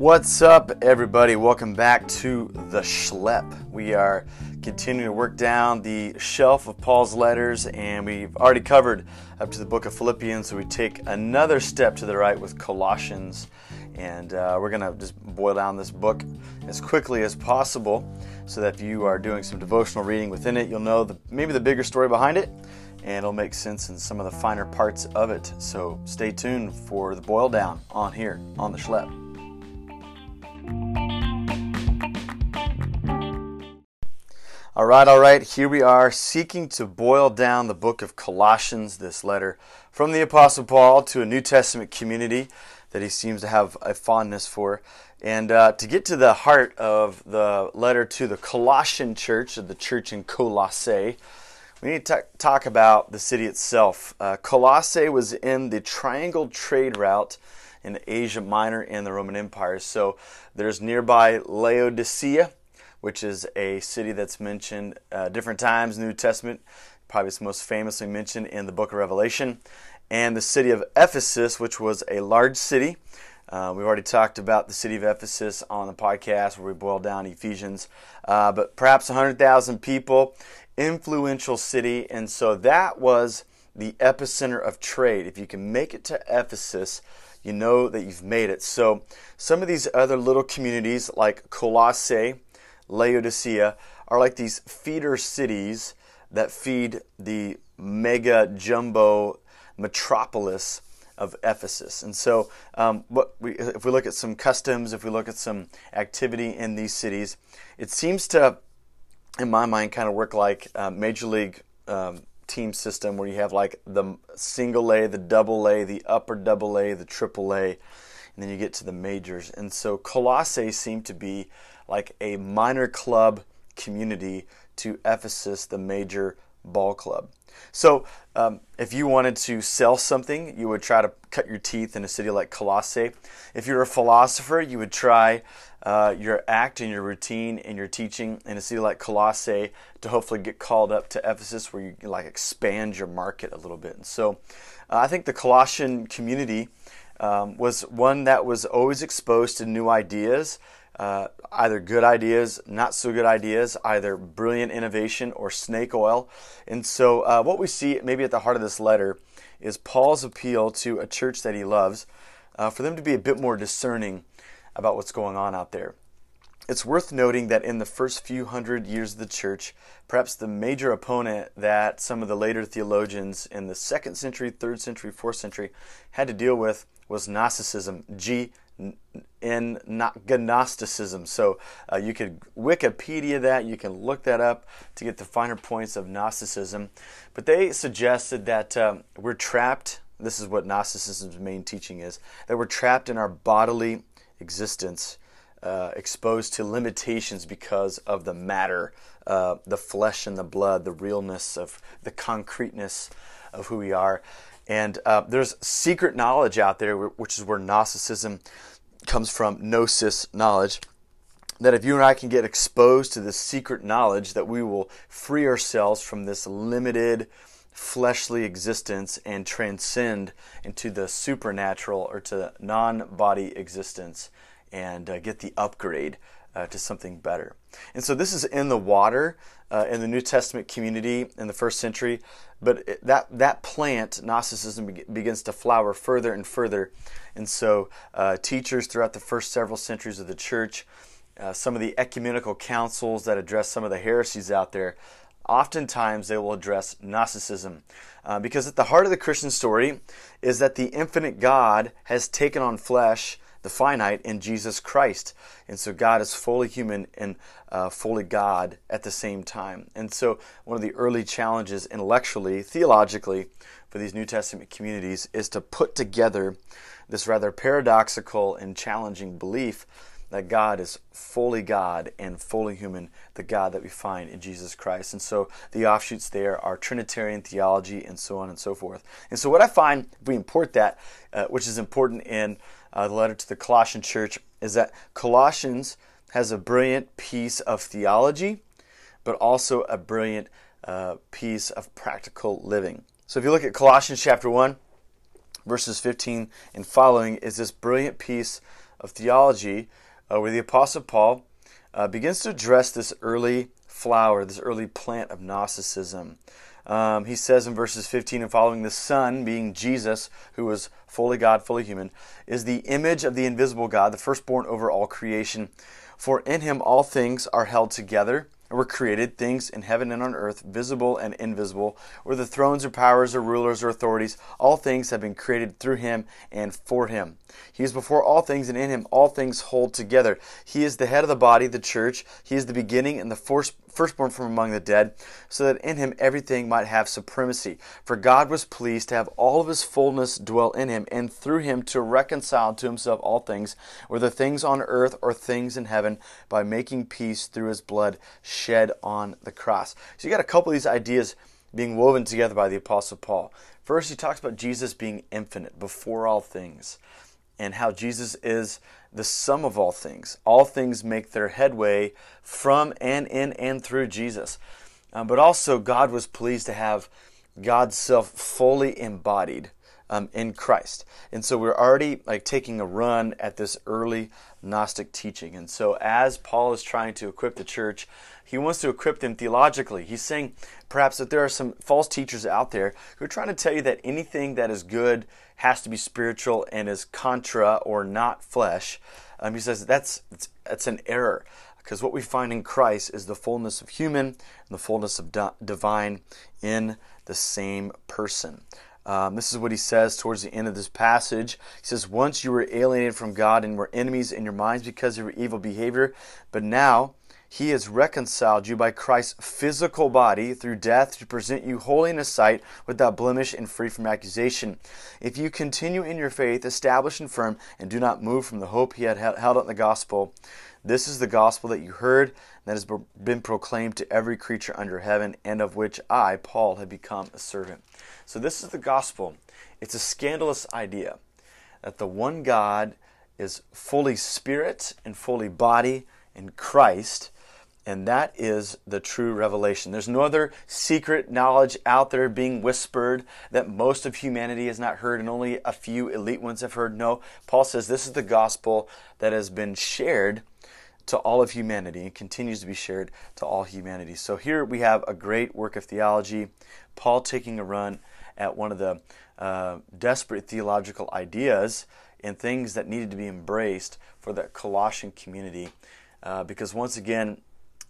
What's up, everybody? Welcome back to the Schlep. We are continuing to work down the shelf of Paul's letters, and we've already covered up to the book of Philippians. So we take another step to the right with Colossians, and uh, we're going to just boil down this book as quickly as possible so that if you are doing some devotional reading within it, you'll know the, maybe the bigger story behind it and it'll make sense in some of the finer parts of it. So stay tuned for the boil down on here on the Schlep. All right, all right, here we are seeking to boil down the book of Colossians, this letter from the Apostle Paul to a New Testament community that he seems to have a fondness for. And uh, to get to the heart of the letter to the Colossian church, the church in Colossae, we need to talk about the city itself. Uh, Colossae was in the triangle trade route in Asia Minor and the Roman Empire. So there's nearby Laodicea, which is a city that's mentioned uh, different times New Testament. Probably it's most famously mentioned in the book of Revelation. And the city of Ephesus, which was a large city. Uh, we've already talked about the city of Ephesus on the podcast where we boiled down Ephesians, uh, but perhaps 100,000 people, influential city. And so that was the epicenter of trade. If you can make it to Ephesus, you know that you've made it. So some of these other little communities like Colossae, Laodicea are like these feeder cities that feed the mega jumbo metropolis of Ephesus. And so, um, we, if we look at some customs, if we look at some activity in these cities, it seems to, in my mind, kind of work like a Major League um, team system where you have like the single A, the double A, the upper double A, the triple A, and then you get to the majors. And so, Colossae seemed to be like a minor club community to Ephesus, the major ball club. So, um, if you wanted to sell something, you would try to cut your teeth in a city like Colossae. If you're a philosopher, you would try uh, your act and your routine and your teaching in a city like Colossae to hopefully get called up to Ephesus, where you like expand your market a little bit. And so, uh, I think the Colossian community um, was one that was always exposed to new ideas uh, either good ideas, not so good ideas, either brilliant innovation or snake oil. And so, uh, what we see maybe at the heart of this letter is Paul's appeal to a church that he loves uh, for them to be a bit more discerning about what's going on out there. It's worth noting that in the first few hundred years of the church, perhaps the major opponent that some of the later theologians in the second century, third century, fourth century had to deal with was Gnosticism, G in Gnosticism. So uh, you could Wikipedia that, you can look that up to get the finer points of Gnosticism. But they suggested that um, we're trapped. This is what Gnosticism's main teaching is that we're trapped in our bodily existence, uh, exposed to limitations because of the matter, uh, the flesh and the blood, the realness of the concreteness of who we are. And uh, there's secret knowledge out there, which is where Gnosticism comes from gnosis knowledge that if you and I can get exposed to this secret knowledge, that we will free ourselves from this limited fleshly existence and transcend into the supernatural or to non body existence and uh, get the upgrade uh, to something better. And so this is in the water uh, in the New Testament community in the first century, but it, that that plant Gnosticism be- begins to flower further and further, and so uh, teachers throughout the first several centuries of the church, uh, some of the ecumenical councils that address some of the heresies out there. Oftentimes, they will address Gnosticism. Uh, because at the heart of the Christian story is that the infinite God has taken on flesh the finite in Jesus Christ. And so God is fully human and uh, fully God at the same time. And so one of the early challenges intellectually, theologically, for these New Testament communities is to put together this rather paradoxical and challenging belief that God is fully God and fully human, the God that we find in Jesus Christ. And so the offshoots there are Trinitarian theology and so on and so forth. And so what I find, if we import that, uh, which is important in uh, the letter to the Colossian church, is that Colossians has a brilliant piece of theology, but also a brilliant uh, piece of practical living. So if you look at Colossians chapter 1, verses 15 and following, is this brilliant piece of theology uh, where the Apostle Paul uh, begins to address this early flower, this early plant of Gnosticism. Um, he says in verses 15 and following, the Son, being Jesus, who was fully God, fully human, is the image of the invisible God, the firstborn over all creation. For in him all things are held together and were created, things in heaven and on earth, visible and invisible, whether thrones or powers or rulers or authorities, all things have been created through him and for him. He is before all things, and in him all things hold together. He is the head of the body, the church. He is the beginning and the first, firstborn from among the dead, so that in him everything might have supremacy. For God was pleased to have all of his fullness dwell in him, and through him to reconcile to himself all things, whether things on earth or things in heaven, by making peace through his blood shed on the cross. So you got a couple of these ideas being woven together by the Apostle Paul. First, he talks about Jesus being infinite, before all things, and how Jesus is the sum of all things. All things make their headway from and in and through Jesus. Um, but also, God was pleased to have God's self fully embodied um, in Christ. And so we're already like taking a run at this early Gnostic teaching. And so as Paul is trying to equip the church, he wants to equip them theologically. He's saying perhaps that there are some false teachers out there who are trying to tell you that anything that is good has to be spiritual and is contra or not flesh. Um, he says that's that's an error because what we find in Christ is the fullness of human and the fullness of di- divine in the same person. Um, this is what he says towards the end of this passage. He says, Once you were alienated from God and were enemies in your minds because of your evil behavior, but now he has reconciled you by Christ's physical body through death to present you holy in his sight without blemish and free from accusation. If you continue in your faith, established and firm, and do not move from the hope he had held out in the gospel, this is the gospel that you heard, that has been proclaimed to every creature under heaven, and of which I, Paul, have become a servant. So, this is the gospel. It's a scandalous idea that the one God is fully spirit and fully body in Christ and that is the true revelation. There's no other secret knowledge out there being whispered that most of humanity has not heard and only a few elite ones have heard. No, Paul says this is the gospel that has been shared to all of humanity and continues to be shared to all humanity. So here we have a great work of theology. Paul taking a run at one of the uh, desperate theological ideas and things that needed to be embraced for the Colossian community. Uh, because once again,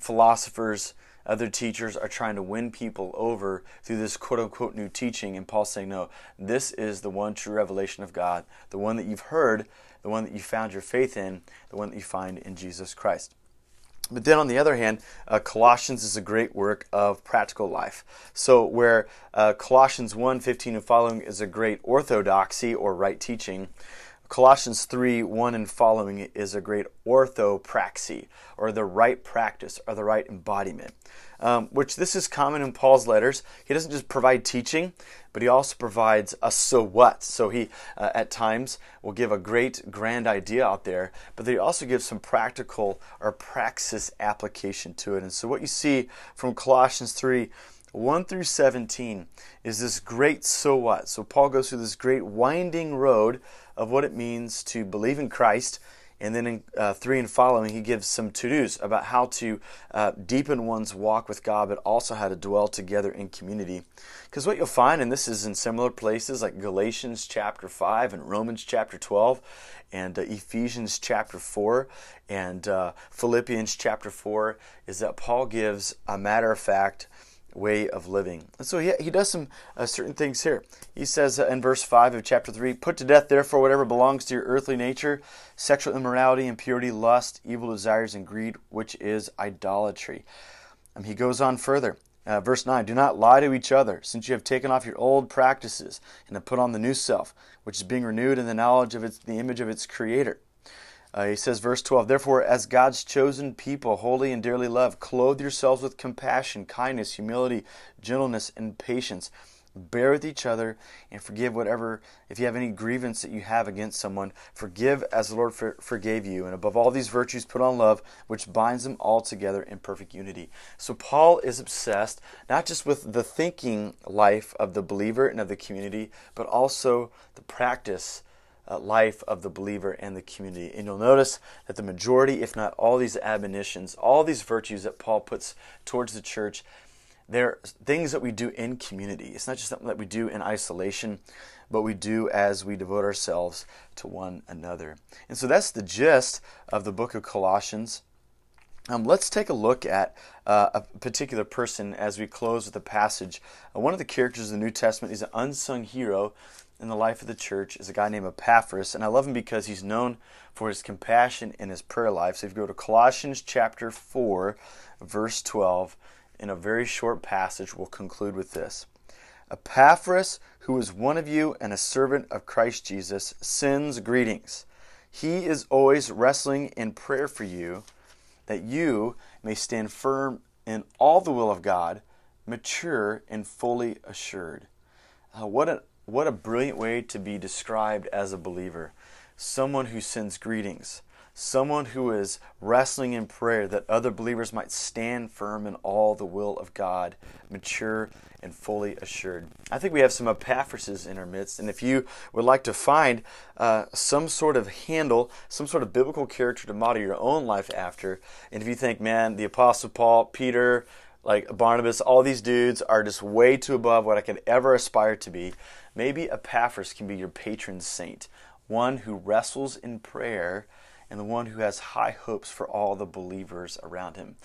philosophers, other teachers are trying to win people over through this quote unquote new teaching. And Paul's saying, no, this is the one true revelation of God, the one that you've heard, the one that you found your faith in, the one that you find in Jesus Christ. But then on the other hand, uh, Colossians is a great work of practical life. So where uh, Colossians 1 15 and following is a great orthodoxy or right teaching, Colossians 3 1 and following is a great orthopraxy, or the right practice, or the right embodiment, um, which this is common in Paul's letters. He doesn't just provide teaching, but he also provides a so what. So he, uh, at times, will give a great grand idea out there, but he also gives some practical or praxis application to it. And so what you see from Colossians 3 1 through 17 is this great so what. So Paul goes through this great winding road of what it means to believe in Christ. And then in uh, three and following, he gives some to dos about how to uh, deepen one's walk with God, but also how to dwell together in community. Because what you'll find, and this is in similar places like Galatians chapter 5 and Romans chapter 12 and uh, Ephesians chapter 4 and uh, Philippians chapter 4, is that Paul gives a matter of fact, way of living. And so he, he does some uh, certain things here. He says uh, in verse 5 of chapter 3 Put to death, therefore, whatever belongs to your earthly nature sexual immorality, impurity, lust, evil desires, and greed, which is idolatry. Um, he goes on further. Uh, verse 9 Do not lie to each other, since you have taken off your old practices and have put on the new self, which is being renewed in the knowledge of its, the image of its creator. Uh, he says, verse 12, Therefore, as God's chosen people, holy and dearly loved, clothe yourselves with compassion, kindness, humility, gentleness, and patience. Bear with each other and forgive whatever, if you have any grievance that you have against someone, forgive as the Lord for, forgave you. And above all these virtues, put on love, which binds them all together in perfect unity. So, Paul is obsessed not just with the thinking life of the believer and of the community, but also the practice uh, life of the believer and the community. And you'll notice that the majority, if not all these admonitions, all these virtues that Paul puts towards the church, they're things that we do in community. It's not just something that we do in isolation, but we do as we devote ourselves to one another. And so that's the gist of the book of Colossians. Um, let's take a look at uh, a particular person as we close with a passage. Uh, one of the characters of the New Testament is an unsung hero in the life of the church is a guy named Epaphras, and I love him because he's known for his compassion and his prayer life. So if you go to Colossians chapter 4, verse 12, in a very short passage, we'll conclude with this. Epaphras, who is one of you and a servant of Christ Jesus, sends greetings. He is always wrestling in prayer for you, that you may stand firm in all the will of God, mature and fully assured. Uh, what an what a brilliant way to be described as a believer. Someone who sends greetings. Someone who is wrestling in prayer that other believers might stand firm in all the will of God, mature and fully assured. I think we have some Epaphrases in our midst, and if you would like to find uh, some sort of handle, some sort of biblical character to model your own life after, and if you think, man, the Apostle Paul, Peter, like Barnabas, all these dudes are just way too above what I could ever aspire to be. Maybe Epaphras can be your patron saint, one who wrestles in prayer and the one who has high hopes for all the believers around him.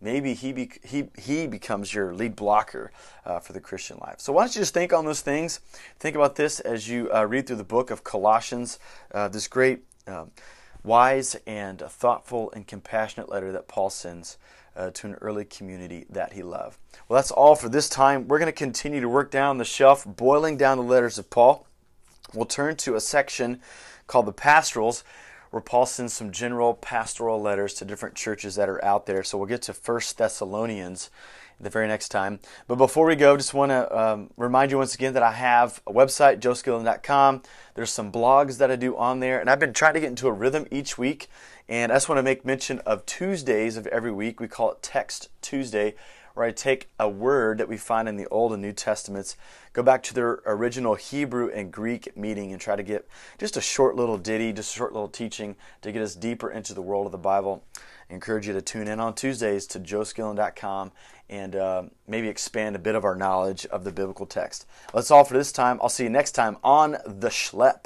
Maybe he, be, he, he becomes your lead blocker uh, for the Christian life. So, why don't you just think on those things? Think about this as you uh, read through the book of Colossians, uh, this great, um, wise, and thoughtful and compassionate letter that Paul sends uh, to an early community that he loved. Well, that's all for this time. We're going to continue to work down the shelf, boiling down the letters of Paul. We'll turn to a section called the Pastorals, where Paul sends some general pastoral letters to different churches that are out there. So we'll get to First Thessalonians the very next time. But before we go, just want to um, remind you once again that I have a website, joeskillen.com. There's some blogs that I do on there, and I've been trying to get into a rhythm each week. And I just want to make mention of Tuesdays of every week. We call it Text Tuesday, where I take a word that we find in the Old and New Testaments, go back to their original Hebrew and Greek meaning, and try to get just a short little ditty, just a short little teaching to get us deeper into the world of the Bible. I encourage you to tune in on Tuesdays to joeskillen.com and uh, maybe expand a bit of our knowledge of the biblical text. That's all for this time. I'll see you next time on The Schlepp.